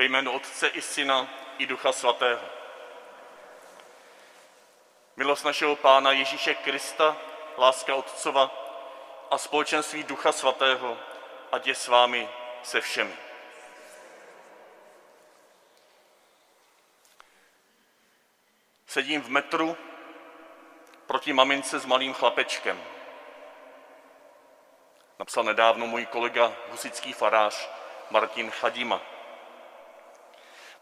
Ve jménu Otce i Syna i Ducha Svatého. Milost našeho Pána Ježíše Krista, láska Otcova a společenství Ducha Svatého, ať je s vámi se všemi. Sedím v metru proti mamince s malým chlapečkem. Napsal nedávno můj kolega husický farář Martin Chadima.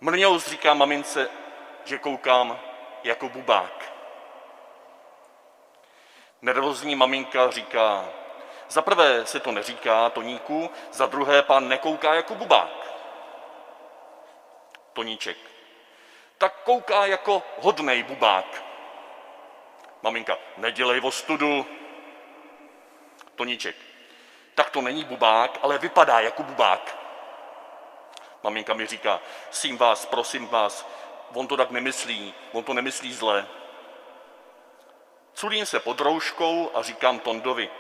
Mrňous říká mamince, že koukám jako bubák. Nervózní maminka říká, za prvé se to neříká Toníku, za druhé pán nekouká jako bubák. Toníček. Tak kouká jako hodnej bubák. Maminka, nedělej o studu. Toníček. Tak to není bubák, ale vypadá jako bubák. Maminka mi říká, sím vás, prosím vás, on to tak nemyslí, on to nemyslí zle. Culím se pod rouškou a říkám Tondovi,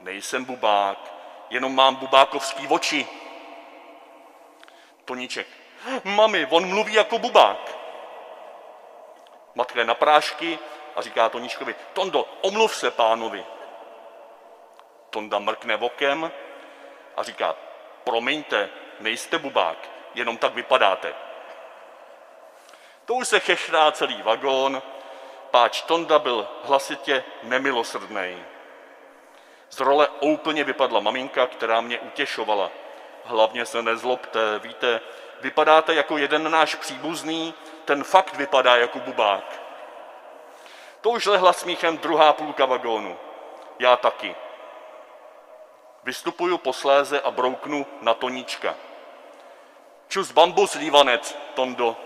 nejsem bubák, jenom mám bubákovský oči. Toníček, mami, on mluví jako bubák. Matka je na prášky a říká Toníčkovi, Tondo, omluv se pánovi. Tonda mrkne vokem a říká, promiňte, nejste bubák, jenom tak vypadáte. To už se chechrá celý vagón, páč Tonda byl hlasitě nemilosrdný. Z role úplně vypadla maminka, která mě utěšovala. Hlavně se nezlobte, víte, vypadáte jako jeden náš příbuzný, ten fakt vypadá jako bubák. To už lehla smíchem druhá půlka vagónu. Já taky. Vystupuju posléze a brouknu na Toníčka. Čus bambus, lívanec, Tondo.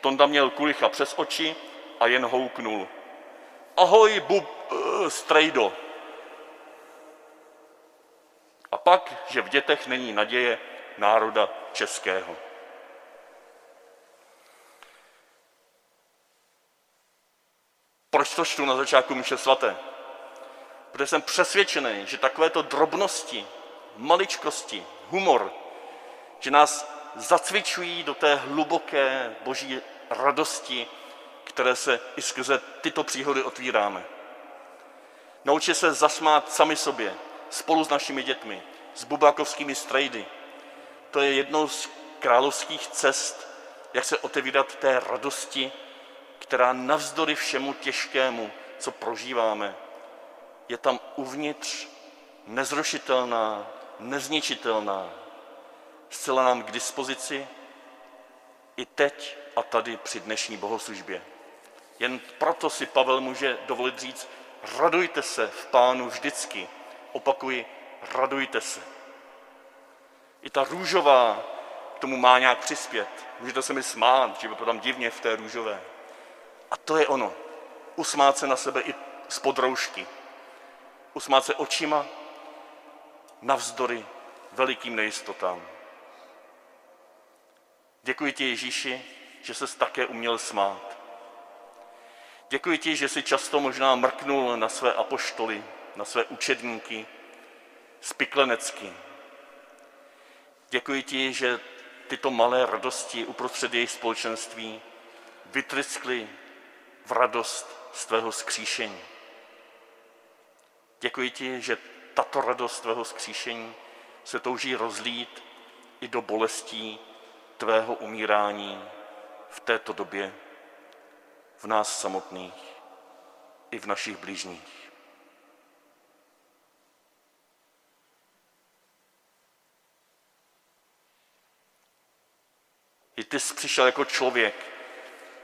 Tonda měl kulicha přes oči a jen houknul. Ahoj, bub, uh, strejdo. A pak, že v dětech není naděje národa českého. Proč to čtu na začátku Míše svaté? Protože jsem přesvědčený, že takovéto drobnosti, maličkosti, humor, že nás zacvičují do té hluboké boží radosti, které se i skrze tyto příhody otvíráme. Naučit se zasmát sami sobě, spolu s našimi dětmi, s bubákovskými strejdy. To je jednou z královských cest, jak se otevírat té radosti, která navzdory všemu těžkému, co prožíváme, je tam uvnitř nezrušitelná, nezničitelná, zcela nám k dispozici i teď a tady při dnešní bohoslužbě. Jen proto si Pavel může dovolit říct, radujte se v pánu vždycky. Opakuji, radujte se. I ta růžová k tomu má nějak přispět. Můžete se mi smát, že tam divně v té růžové. A to je ono. Usmát se na sebe i z podroušky. Usmát se očima navzdory velikým nejistotám. Děkuji ti, Ježíši, že ses také uměl smát. Děkuji ti, že jsi často možná mrknul na své apoštoly, na své učedníky, spiklenecky. Děkuji ti, že tyto malé radosti uprostřed jejich společenství vytryskly v radost z tvého skříšení. Děkuji ti, že tato radost tvého skříšení se touží rozlít i do bolestí tvého umírání v této době v nás samotných i v našich blížních. I ty jsi přišel jako člověk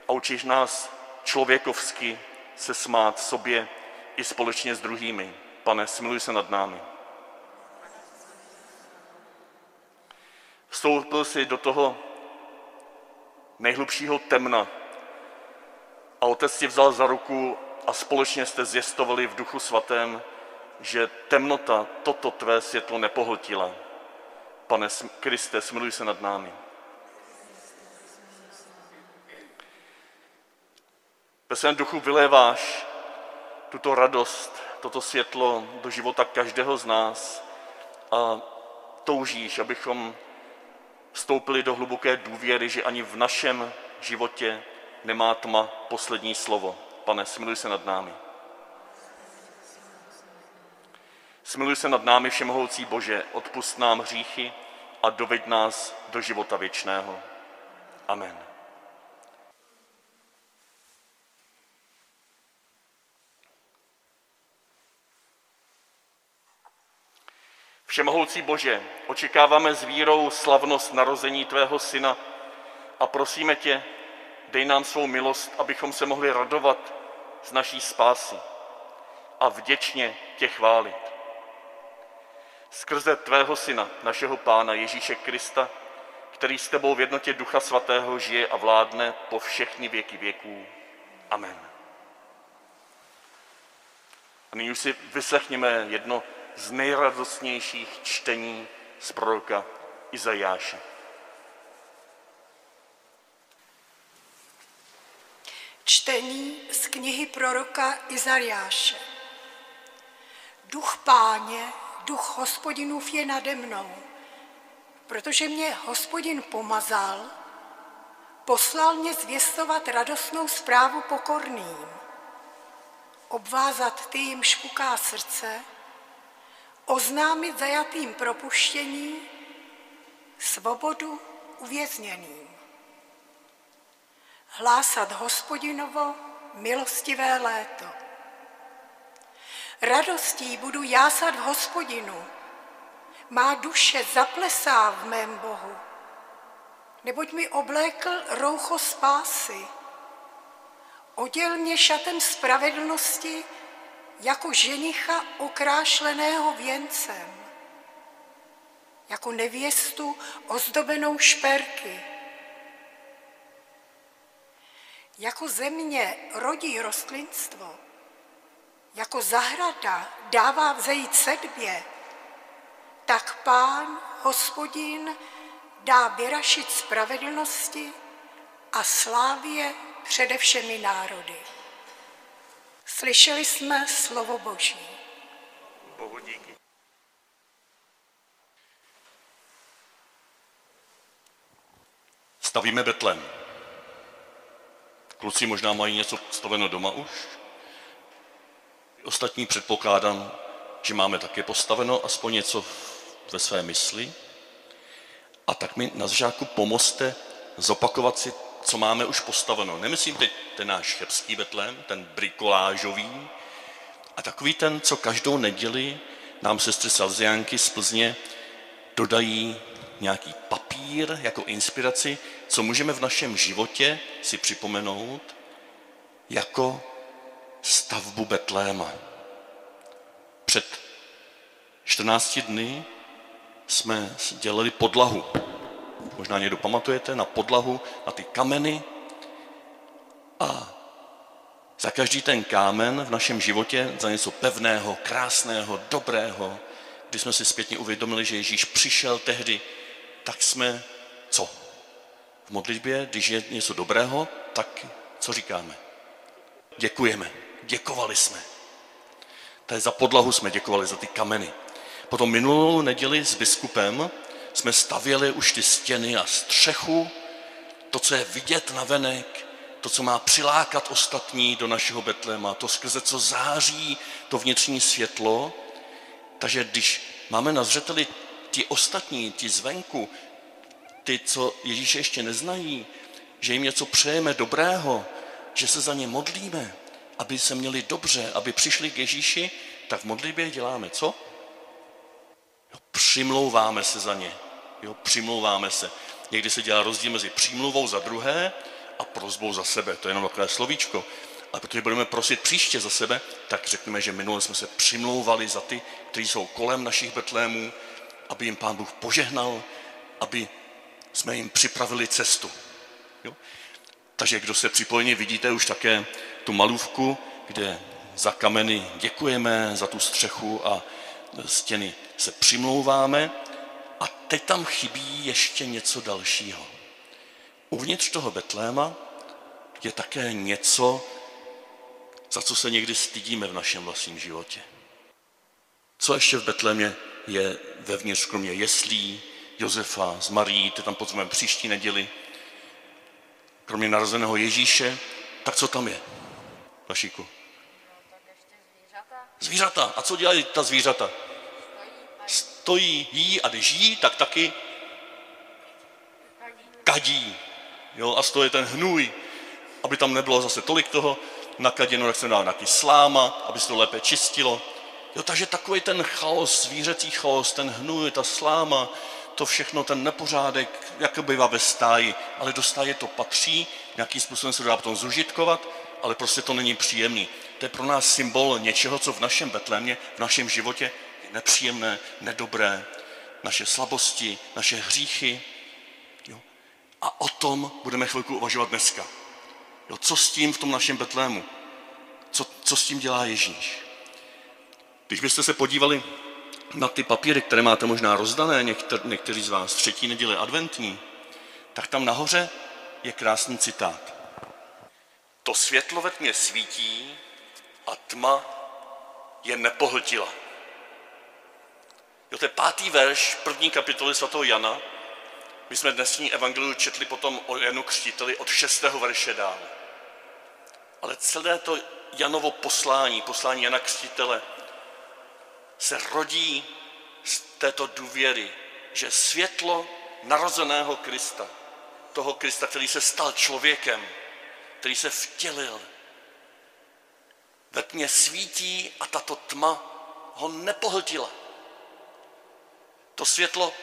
a učíš nás člověkovsky se smát sobě i společně s druhými. Pane, smiluj se nad námi. Vstoupil jsi do toho nejhlubšího temna a otec tě vzal za ruku a společně jste zjistovali v duchu svatém, že temnota toto tvé světlo nepohltila. Pane Kriste, smiluj se nad námi. Ve svém duchu vyléváš tuto radost, toto světlo do života každého z nás a toužíš, abychom vstoupili do hluboké důvěry, že ani v našem životě nemá tma poslední slovo. Pane, smiluj se nad námi. Smiluj se nad námi, všemohoucí Bože, odpust nám hříchy a doveď nás do života věčného. Amen. Všemohoucí Bože, očekáváme s vírou slavnost narození Tvého Syna a prosíme Tě, dej nám svou milost, abychom se mohli radovat z naší spásy a vděčně Tě chválit. Skrze Tvého Syna, našeho Pána Ježíše Krista, který s Tebou v jednotě Ducha Svatého žije a vládne po všechny věky věků. Amen. A nyní už si vyslechněme jedno z nejradostnějších čtení z proroka Izajáše. Čtení z knihy proroka Izajáše. Duch páně, duch hospodinův je nade mnou, protože mě hospodin pomazal, poslal mě zvěstovat radostnou zprávu pokorným, obvázat ty, jim špuká srdce, oznámit zajatým propuštění, svobodu uvězněným. Hlásat hospodinovo milostivé léto. Radostí budu jásat v hospodinu, má duše zaplesá v mém Bohu, neboť mi oblékl roucho spásy, oděl mě šatem spravedlnosti, jako ženicha okrášleného věncem, jako nevěstu ozdobenou šperky. Jako země rodí rostlinstvo, jako zahrada dává vzejít sedbě, tak pán, hospodin, dá vyrašit spravedlnosti a slávě přede všemi národy. Slyšeli jsme slovo Boží. Bohu díky. Stavíme Betlem. Kluci možná mají něco postaveno doma už. Ostatní předpokládám, že máme také postaveno aspoň něco ve své mysli. A tak mi na začátku pomozte zopakovat si co máme už postaveno. Nemyslím teď ten náš chebský betlém, ten brikolážový, a takový ten, co každou neděli nám sestry Salziánky z Plzně dodají nějaký papír jako inspiraci, co můžeme v našem životě si připomenout jako stavbu Betléma. Před 14 dny jsme dělali podlahu možná někdo pamatujete, na podlahu, na ty kameny. A za každý ten kámen v našem životě, za něco pevného, krásného, dobrého, když jsme si zpětně uvědomili, že Ježíš přišel tehdy, tak jsme co? V modlitbě, když je něco dobrého, tak co říkáme? Děkujeme. Děkovali jsme. To je za podlahu jsme děkovali, za ty kameny. Potom minulou neděli s biskupem jsme stavěli už ty stěny a střechu, to, co je vidět na venek, to, co má přilákat ostatní do našeho Betléma, to skrze co září to vnitřní světlo. Takže když máme na zřeteli ti ostatní, ti zvenku, ty, co Ježíše ještě neznají, že jim něco přejeme dobrého, že se za ně modlíme, aby se měli dobře, aby přišli k Ježíši, tak v modlitbě děláme co? Jo, přimlouváme se za ně. Jo, přimlouváme se. Někdy se dělá rozdíl mezi přímluvou za druhé a prozbou za sebe. To je jenom takové slovíčko. A protože budeme prosit příště za sebe, tak řekneme, že minule jsme se přimlouvali za ty, kteří jsou kolem našich betlémů, aby jim Pán Bůh požehnal, aby jsme jim připravili cestu. Jo? Takže kdo se připojení vidíte už také tu malůvku, kde za kameny děkujeme, za tu střechu a stěny se přimlouváme. A teď tam chybí ještě něco dalšího. Uvnitř toho Betléma je také něco, za co se někdy stydíme v našem vlastním životě. Co ještě v Betlémě je vevnitř, kromě jeslí, Josefa, s Marí, ty tam pozveme příští neděli. Kromě narozeného Ježíše, tak co tam je? Vašíku. Zvířata. A co dělají ta zvířata? Stojí, jí a když jí, tak taky kadí. Jo, a toho je ten hnůj, aby tam nebylo zase tolik toho nakaděno, tak se dá nějaký sláma, aby se to lépe čistilo. Jo, takže takový ten chaos, zvířecí chaos, ten hnůj, ta sláma, to všechno, ten nepořádek, jak bývá ve stáji, ale do stáje to patří, nějakým způsobem se dá potom zužitkovat, ale prostě to není příjemný. To je pro nás symbol něčeho, co v našem Betlémě, v našem životě je nepříjemné, nedobré, naše slabosti, naše hříchy. Jo? A o tom budeme chvilku uvažovat dneska. Jo, co s tím v tom našem Betlému? Co, co s tím dělá Ježíš? Když byste se podívali na ty papíry, které máte možná rozdané, někter, někteří z vás, třetí neděle adventní, tak tam nahoře je krásný citát. To světlo ve tmě svítí a tma je nepohltila. Jo, to je pátý verš první kapitoly svatého Jana. My jsme dnesní evangeliu četli potom o Janu Křtíteli od šestého verše dále. Ale celé to Janovo poslání, poslání Jana Křtítele, se rodí z této důvěry, že světlo narozeného Krista, toho Krista, který se stal člověkem, který se vtělil, ve tmě svítí a tato tma ho nepohltila. To světlo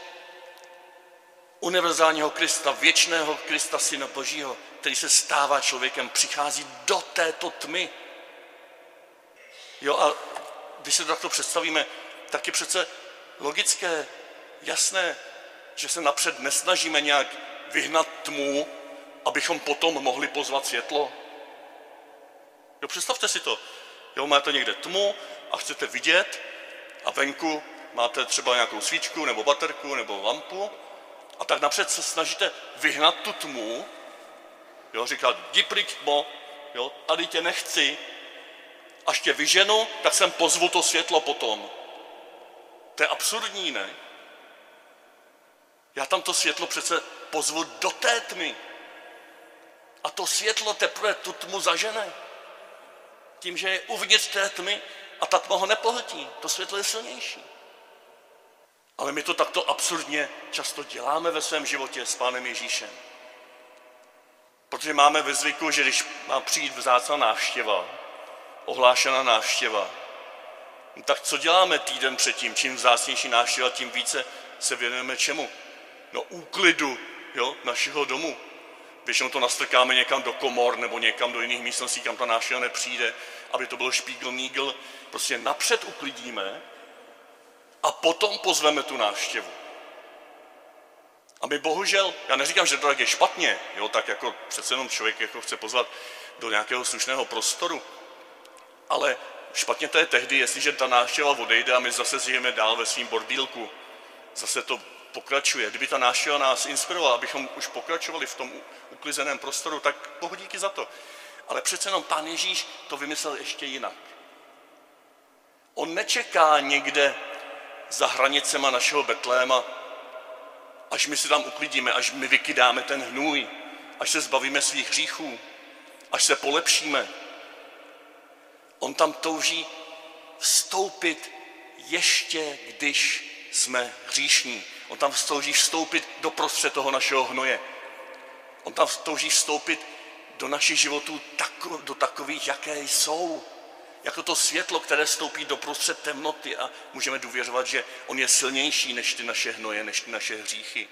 univerzálního Krista, věčného Krista, Syna Božího, který se stává člověkem, přichází do této tmy. Jo a když se to takto představíme, tak je přece logické, jasné, že se napřed nesnažíme nějak vyhnat tmu, abychom potom mohli pozvat světlo. Jo, představte si to. Jo, máte někde tmu a chcete vidět a venku máte třeba nějakou svíčku nebo baterku nebo lampu a tak napřed se snažíte vyhnat tu tmu, jo, říkat, jdi pryč tmo, jo, tady tě nechci, až tě vyženu, tak sem pozvu to světlo potom. To je absurdní, ne? Já tam to světlo přece pozvu do té tmy. A to světlo teprve tu tmu zažene. Tím, že je uvnitř té tmy a ta tma ho nepohltí. To světlo je silnější. Ale my to takto absurdně často děláme ve svém životě s Pánem Ježíšem. Protože máme ve zvyku, že když má přijít vzácná návštěva, ohlášená návštěva, no tak co děláme týden předtím? Čím vzácnější návštěva, tím více se věnujeme čemu? No úklidu jo, našeho domu. Většinou to nastrkáme někam do komor nebo někam do jiných místností, kam ta návštěva nepřijde, aby to byl špígl, nígl. Prostě napřed uklidíme a potom pozveme tu návštěvu. A my bohužel, já neříkám, že to tak je špatně, jo, tak jako přece jenom člověk jako chce pozvat do nějakého slušného prostoru, ale špatně to je tehdy, jestliže ta návštěva odejde a my zase žijeme dál ve svým bordílku. Zase to pokračuje. Kdyby ta návštěva nás inspirovala, abychom už pokračovali v tom uklizeném prostoru, tak bohu díky za to. Ale přece jenom pán Ježíš to vymyslel ještě jinak. On nečeká někde za hranicema našeho Betléma, až my si tam uklidíme, až my vykydáme ten hnůj, až se zbavíme svých hříchů, až se polepšíme. On tam touží vstoupit ještě, když jsme hříšní. On tam touží vstoupit do prostřed toho našeho hnoje. On tam touží vstoupit do našich životů do takových, jaké jsou jako to světlo, které stoupí do prostřed temnoty a můžeme důvěřovat, že on je silnější než ty naše hnoje, než ty naše hříchy.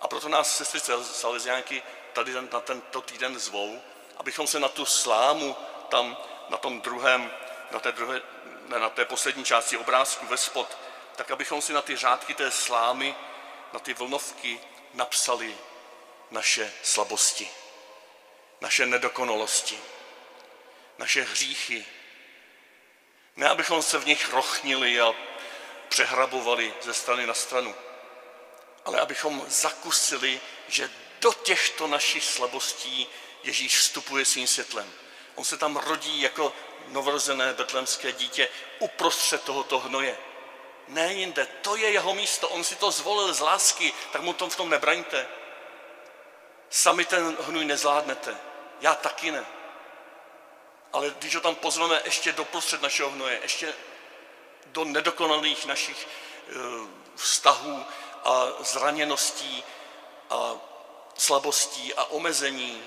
A proto nás sestry Salesiánky tady na tento týden zvou, abychom se na tu slámu tam na tom druhém, na té, druhé, ne, na té poslední části obrázku ve spod, tak abychom si na ty řádky té slámy, na ty vlnovky napsali naše slabosti, naše nedokonalosti, naše hříchy, ne, abychom se v nich rochnili a přehrabovali ze strany na stranu, ale abychom zakusili, že do těchto našich slabostí Ježíš vstupuje svým světlem. On se tam rodí jako novorozené betlemské dítě uprostřed tohoto hnoje. Ne jinde. To je jeho místo, on si to zvolil z lásky, tak mu to v tom nebraňte. Sami ten hnůj nezvládnete, já taky ne. Ale když ho tam pozveme ještě do prostřed našeho hnoje, ještě do nedokonalých našich eh, vztahů a zraněností a slabostí a omezení,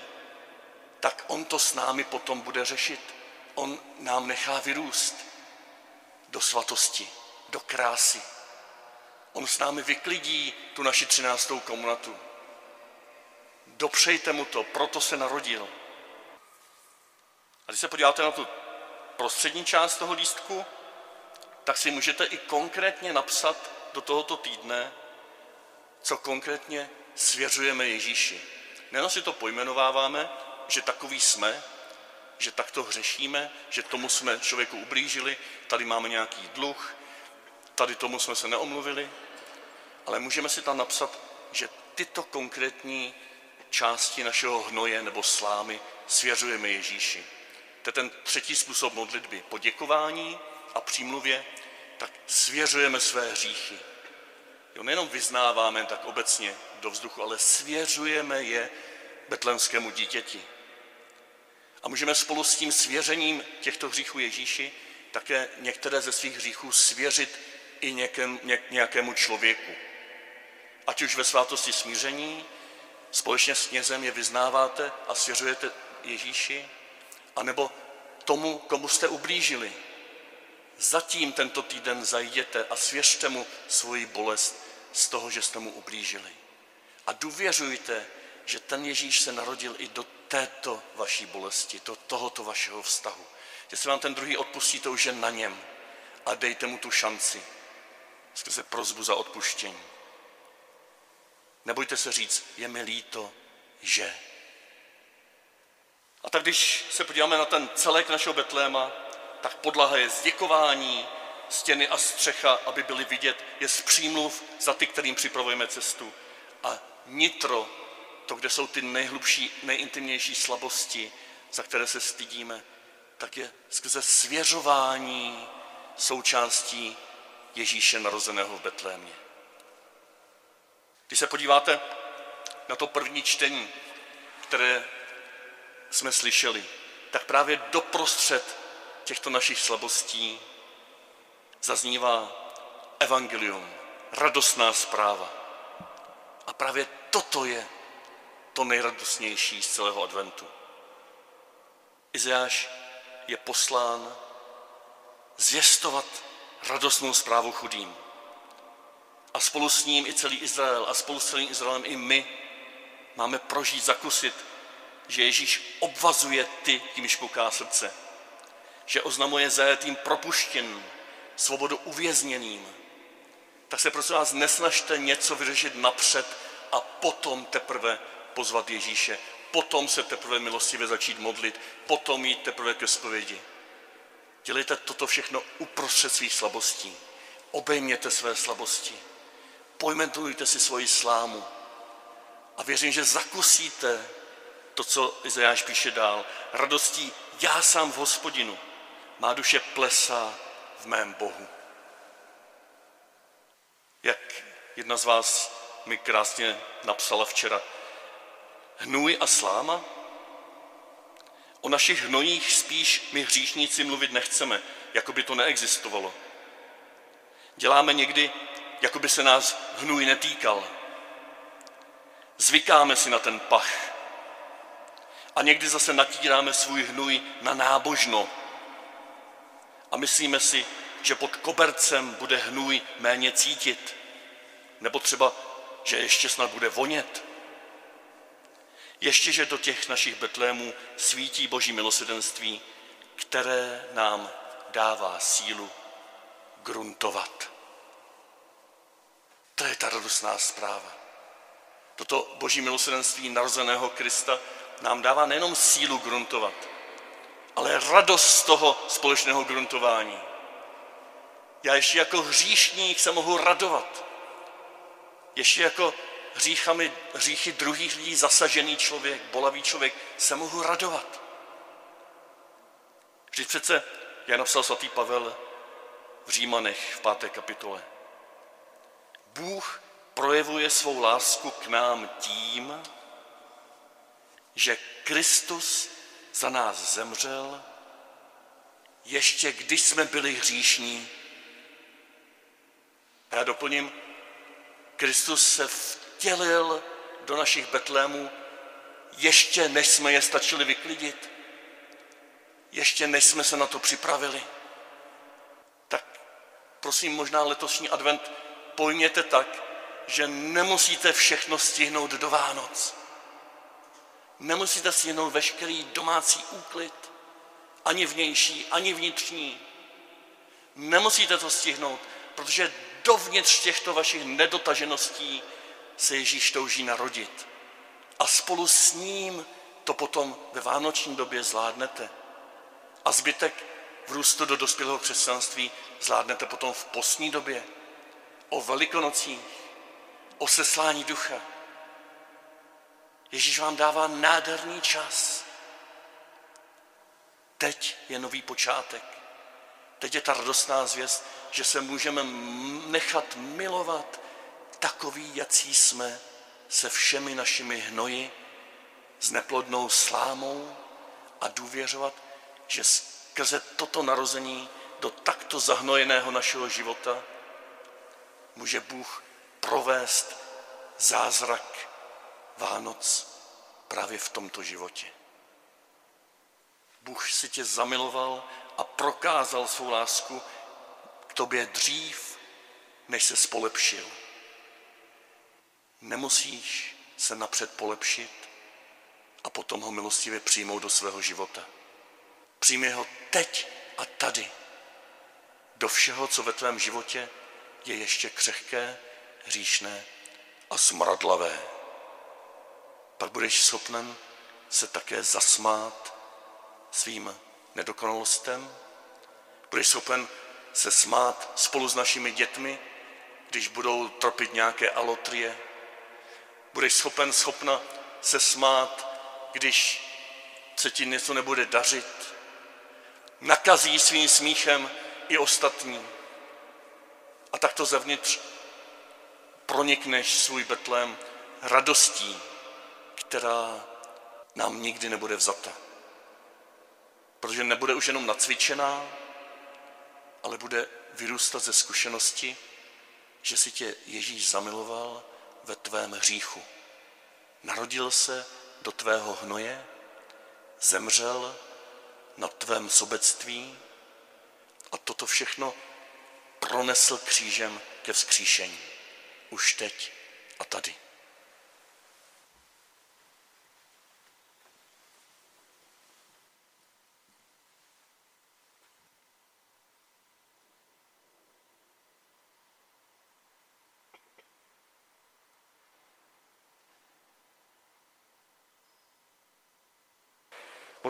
tak on to s námi potom bude řešit. On nám nechá vyrůst do svatosti, do krásy. On s námi vyklidí tu naši třináctou komnatu. Dopřejte mu to, proto se narodil. A když se podíváte na tu prostřední část toho lístku, tak si můžete i konkrétně napsat do tohoto týdne, co konkrétně svěřujeme Ježíši. Nejenom si to pojmenováváme, že takový jsme, že takto hřešíme, že tomu jsme člověku ublížili, tady máme nějaký dluh, tady tomu jsme se neomluvili, ale můžeme si tam napsat, že tyto konkrétní části našeho hnoje nebo slámy svěřujeme Ježíši. To je ten třetí způsob modlitby. Poděkování a přímluvě, tak svěřujeme své hříchy. Jo, nejenom vyznáváme tak obecně do vzduchu, ale svěřujeme je betlemskému dítěti. A můžeme spolu s tím svěřením těchto hříchů Ježíši také některé ze svých hříchů svěřit i někém, nějakému člověku. Ať už ve svátosti smíření, společně s knězem je vyznáváte a svěřujete Ježíši, anebo tomu, komu jste ublížili. Zatím tento týden zajděte a svěřte mu svoji bolest z toho, že jste mu ublížili. A důvěřujte, že ten Ježíš se narodil i do této vaší bolesti, do tohoto vašeho vztahu. Se vám ten druhý odpustí, to už je na něm. A dejte mu tu šanci skrze prozbu za odpuštění. Nebojte se říct, je mi líto, že. A tak když se podíváme na ten celek našeho Betléma, tak podlaha je zděkování, stěny a střecha, aby byly vidět, je z přímluv za ty, kterým připravujeme cestu. A nitro, to, kde jsou ty nejhlubší, nejintimnější slabosti, za které se stydíme, tak je skrze svěřování součástí Ježíše narozeného v Betlémě. Když se podíváte na to první čtení, které jsme slyšeli, tak právě doprostřed těchto našich slabostí zaznívá evangelium, radostná zpráva. A právě toto je to nejradostnější z celého adventu. Izajáš je poslán zvěstovat radostnou zprávu chudým. A spolu s ním i celý Izrael a spolu s celým Izraelem i my máme prožít, zakusit, že Ježíš obvazuje ty, jimž puká srdce. Že oznamuje zajetým propuštěn, svobodu uvězněným. Tak se prosím vás nesnažte něco vyřešit napřed a potom teprve pozvat Ježíše. Potom se teprve milostivě začít modlit, potom jít teprve ke zpovědi. Dělejte toto všechno uprostřed svých slabostí. Obejměte své slabosti. Pojmentujte si svoji slámu. A věřím, že zakusíte to, co Izajáš píše dál. Radostí já sám v hospodinu. Má duše plesá v mém Bohu. Jak jedna z vás mi krásně napsala včera. Hnůj a sláma? O našich hnojích spíš my hříšníci mluvit nechceme, jako by to neexistovalo. Děláme někdy, jako by se nás hnůj netýkal. Zvykáme si na ten pach. A někdy zase natíráme svůj hnůj na nábožno. A myslíme si, že pod kobercem bude hnůj méně cítit. Nebo třeba, že ještě snad bude vonět. Ještě, že do těch našich betlémů svítí boží milosedenství, které nám dává sílu gruntovat. To je ta radostná zpráva. Toto boží milosedenství narozeného Krista nám dává nejenom sílu gruntovat, ale radost z toho společného gruntování. Já ještě jako hříšník se mohu radovat. Ještě jako hříchami, hříchy druhých lidí zasažený člověk, bolavý člověk, se mohu radovat. Vždyť přece, jak napsal svatý Pavel, v Římanech v páté kapitole. Bůh projevuje svou lásku k nám tím, že Kristus za nás zemřel, ještě když jsme byli hříšní. Já doplním, Kristus se vtělil do našich betlémů, ještě než jsme je stačili vyklidit, ještě než jsme se na to připravili. Tak prosím, možná letošní advent pojměte tak, že nemusíte všechno stihnout do Vánoc. Nemusíte stihnout veškerý domácí úklid, ani vnější, ani vnitřní. Nemusíte to stihnout, protože dovnitř těchto vašich nedotažeností se Ježíš touží narodit. A spolu s ním to potom ve vánoční době zvládnete. A zbytek v růstu do dospělého křesťanství zvládnete potom v postní době. O velikonocích, o seslání ducha. Ježíš vám dává nádherný čas. Teď je nový počátek. Teď je ta radostná zvěst, že se můžeme nechat milovat takový, jací jsme, se všemi našimi hnoji, s neplodnou slámou a důvěřovat, že skrze toto narození do takto zahnojeného našeho života může Bůh provést zázrak Vánoc právě v tomto životě. Bůh si tě zamiloval a prokázal svou lásku k tobě dřív, než se spolepšil. Nemusíš se napřed polepšit a potom ho milostivě přijmout do svého života. Přijmi ho teď a tady. Do všeho, co ve tvém životě je ještě křehké, hříšné a smradlavé. Pak budeš schopen se také zasmát svým nedokonalostem. Budeš schopen se smát spolu s našimi dětmi, když budou tropit nějaké alotrie. Budeš schopen, schopna se smát, když se ti něco nebude dařit. Nakazí svým smíchem i ostatní. A takto zevnitř pronikneš svůj betlém radostí, která nám nikdy nebude vzata. Protože nebude už jenom nacvičená, ale bude vyrůstat ze zkušenosti, že si tě Ježíš zamiloval ve tvém hříchu. Narodil se do tvého hnoje, zemřel na tvém sobectví a toto všechno pronesl křížem ke vzkříšení. Už teď a tady.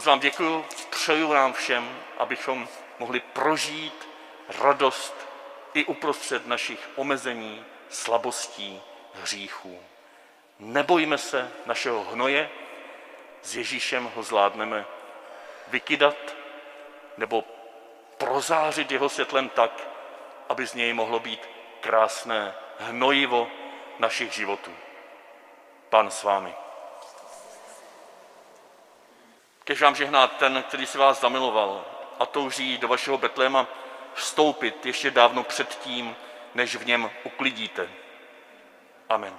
Vám děkuji, přeju nám všem, abychom mohli prožít radost i uprostřed našich omezení, slabostí, hříchů. Nebojme se našeho hnoje, s Ježíšem ho zvládneme vykydat nebo prozářit jeho světlem tak, aby z něj mohlo být krásné hnojivo našich životů. Pan s vámi. Kež vám žehná ten, který si vás zamiloval a touží do vašeho Betléma vstoupit ještě dávno předtím, než v něm uklidíte. Amen.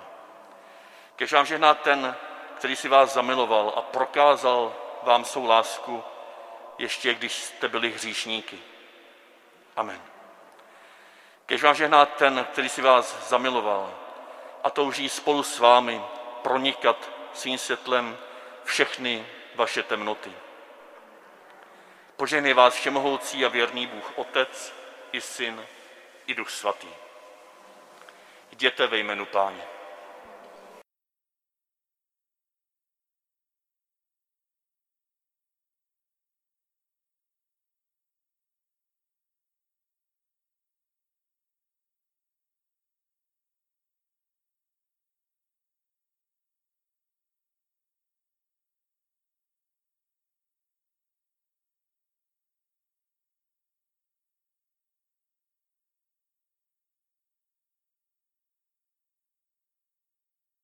Kež vám žehná ten, který si vás zamiloval a prokázal vám svou lásku, ještě když jste byli hříšníky. Amen. Kež vám žehná ten, který si vás zamiloval a touží spolu s vámi pronikat svým světlem všechny vaše temnoty. Poženej vás všemohoucí a věrný Bůh Otec i Syn i Duch Svatý. Jděte ve jménu Páně.